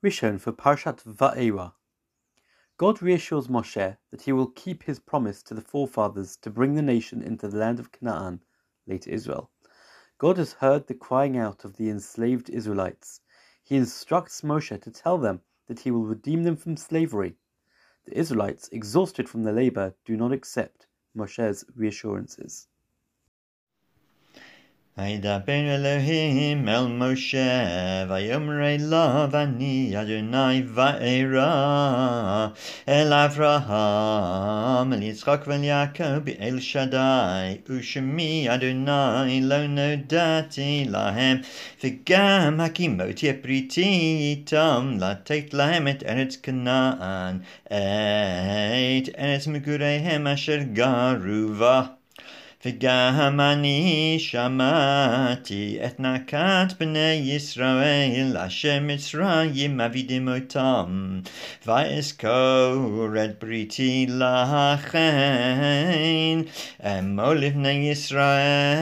Rishon for Parshat Va'era. God reassures Moshe that he will keep his promise to the forefathers to bring the nation into the land of Canaan, later Israel. God has heard the crying out of the enslaved Israelites. He instructs Moshe to tell them that he will redeem them from slavery. The Israelites, exhausted from their labor, do not accept Moshe's reassurances. וידבר אלוהים אל משה, ויאמר אליו אני אדוני וארא אל אברהם, אל יצחק ואל יעקב אל שדי, ושמי אדוני לא נודעתי להם, וגם הקימותי את בריתי איתם, לתת להם את ארץ כנען, את ארץ מגוריהם אשר גרו בה. וגם אני שמעתי את נקת בני ישראל אשר מצרים אבידים אותם ואזכור את בריתי לכן אמור לבני ישראל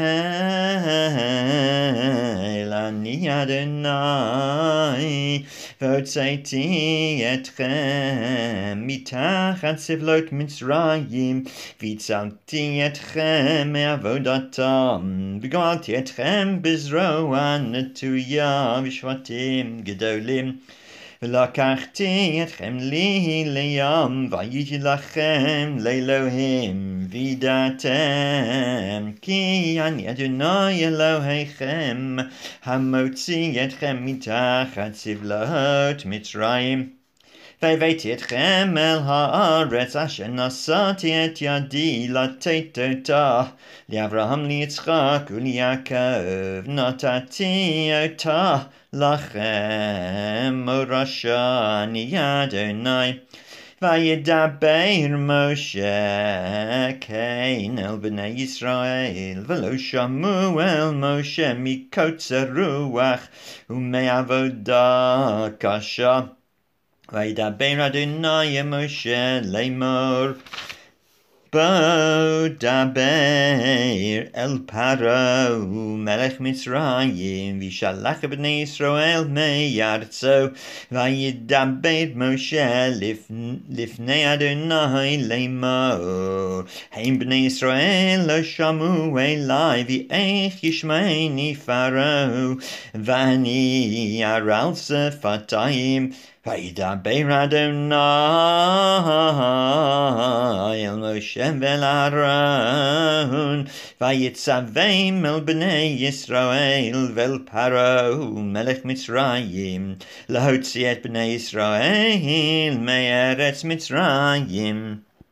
אני אדוני והוצאתי אתכם מתחת סבלות מצרים והצלתי אתכם מעבודתם, וגאלתי אתכם בזרוע נטויה ושבטים גדולים. ולקחתי אתכם לי לים, והייתי לכם לאלוהים, וידעתם כי אני אדוני אלוהיכם, המוציא אתכם מתחת סבלות מצרים. והבאתי אתכם אל הארץ אשר נשאתי את ידי לתת אותה. לאברהם ליצחק וליעקב נתתי אותה לכם מורשה אני אדוני. וידבר משה כן אל בני ישראל ולא שמעו אל משה מקוצר רוח ומעבודה קשה וידבר אדוני משה לאמור בוא דבר אל פרעה מלך מצרים וישלח בני ישראל מארצו וידבר משה לפני אדוני לאמור הם בני ישראל לא שמעו אלי ואיך ישמעני פרעה ואני ארל שפתיים וידבר אדוני אל משה ואל אהרון ויצווים אל בני ישראל ואל פרעה מלך מצרים להוציא את בני ישראל מארץ מצרים